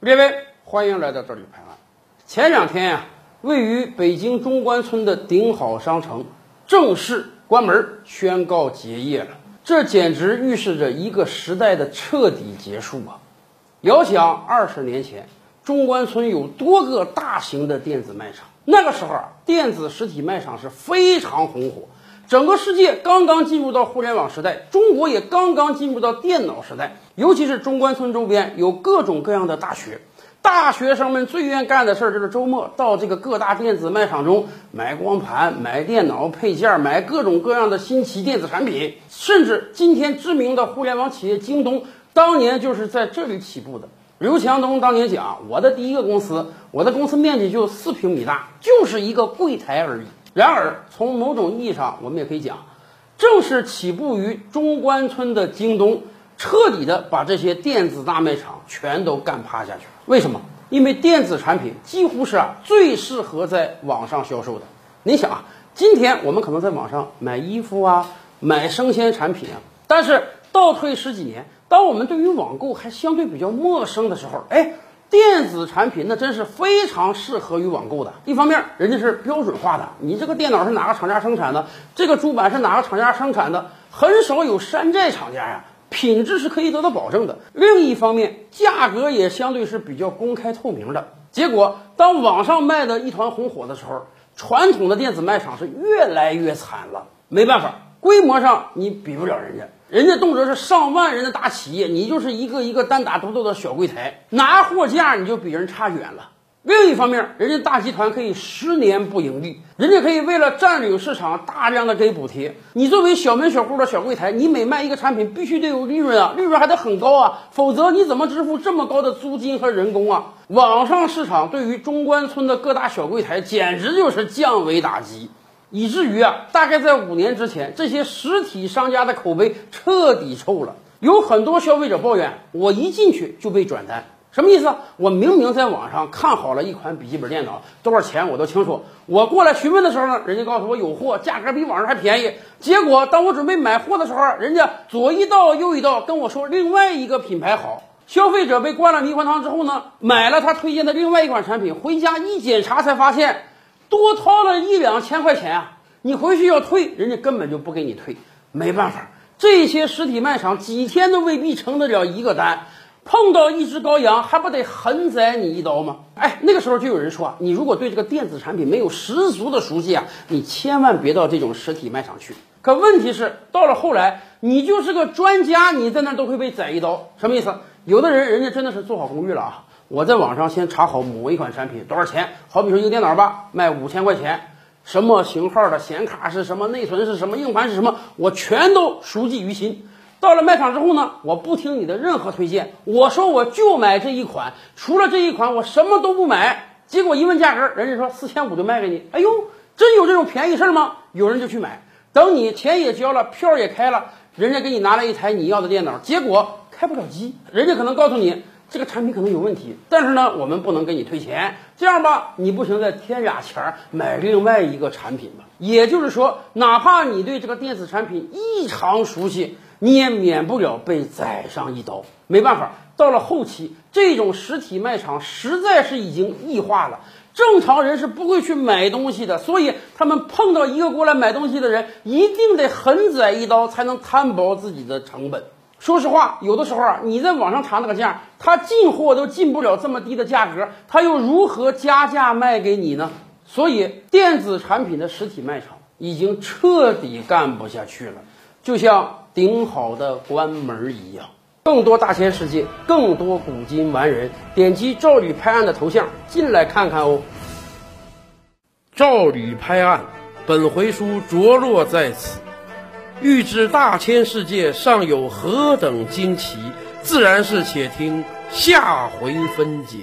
各位，欢迎来到这里拍案。前两天呀、位于北京中关村的顶好商城正式关门，宣告结业了。这简直预示着一个时代的彻底结束啊！遥想二十年前，中关村有多个大型的电子卖场，那个时候啊，电子实体卖场是非常红火。整个世界刚刚进入到互联网时代，中国也刚刚进入到电脑时代。尤其是中关村周边有各种各样的大学，大学生们最愿干的事儿就是周末到这个各大电子卖场中买光盘、买电脑配件、买各种各样的新奇电子产品。甚至今天知名的互联网企业京东，当年就是在这里起步的。刘强东当年讲：“我的第一个公司，我的公司面积就四平米大，就是一个柜台而已。”然而，从某种意义上，我们也可以讲，正是起步于中关村的京东，彻底的把这些电子大卖场全都干趴下去了。为什么？因为电子产品几乎是啊最适合在网上销售的。你想啊，今天我们可能在网上买衣服啊，买生鲜产品啊，但是倒退十几年，当我们对于网购还相对比较陌生的时候，哎。电子产品那真是非常适合于网购的。一方面，人家是标准化的，你这个电脑是哪个厂家生产的，这个主板是哪个厂家生产的，很少有山寨厂家呀，品质是可以得到保证的。另一方面，价格也相对是比较公开透明的。结果，当网上卖的一团红火的时候，传统的电子卖场是越来越惨了。没办法，规模上你比不了人家。人家动辄是上万人的大企业，你就是一个一个单打独斗的小柜台，拿货价你就比人差远了。另一方面，人家大集团可以十年不盈利，人家可以为了占领市场大量的给补贴。你作为小门小户的小柜台，你每卖一个产品必须得有利润啊，利润还得很高啊，否则你怎么支付这么高的租金和人工啊？网上市场对于中关村的各大小柜台简直就是降维打击。以至于啊，大概在五年之前，这些实体商家的口碑彻底臭了。有很多消费者抱怨，我一进去就被转单，什么意思？我明明在网上看好了一款笔记本电脑，多少钱我都清楚。我过来询问的时候呢，人家告诉我有货，价格比网上还便宜。结果当我准备买货的时候，人家左一道右一道跟我说另外一个品牌好。消费者被灌了迷魂汤之后呢，买了他推荐的另外一款产品，回家一检查才发现。多掏了一两千块钱啊！你回去要退，人家根本就不给你退。没办法，这些实体卖场几天都未必成得了一个单，碰到一只羔羊还不得狠宰你一刀吗？哎，那个时候就有人说啊，你如果对这个电子产品没有十足的熟悉啊，你千万别到这种实体卖场去。可问题是，到了后来，你就是个专家，你在那都会被宰一刀。什么意思？有的人人家真的是做好攻略了啊。我在网上先查好某一款产品多少钱，好比说一个电脑吧，卖五千块钱，什么型号的显卡是什么，内存是什么，硬盘是什么，我全都熟记于心。到了卖场之后呢，我不听你的任何推荐，我说我就买这一款，除了这一款我什么都不买。结果一问价格，人家说四千五就卖给你。哎呦，真有这种便宜事儿吗？有人就去买，等你钱也交了，票也开了，人家给你拿了一台你要的电脑，结果开不了机，人家可能告诉你。这个产品可能有问题，但是呢，我们不能给你退钱。这样吧，你不行再添俩钱儿买另外一个产品吧。也就是说，哪怕你对这个电子产品异常熟悉，你也免不了被宰上一刀。没办法，到了后期，这种实体卖场实在是已经异化了，正常人是不会去买东西的，所以他们碰到一个过来买东西的人，一定得狠宰一刀，才能摊薄自己的成本。说实话，有的时候啊，你在网上查那个价，他进货都进不了这么低的价格，他又如何加价卖给你呢？所以，电子产品的实体卖场已经彻底干不下去了，就像顶好的关门一样。更多大千世界，更多古今完人，点击赵吕拍案的头像进来看看哦。赵吕拍案，本回书着落在此。欲知大千世界尚有何等惊奇，自然是且听下回分解。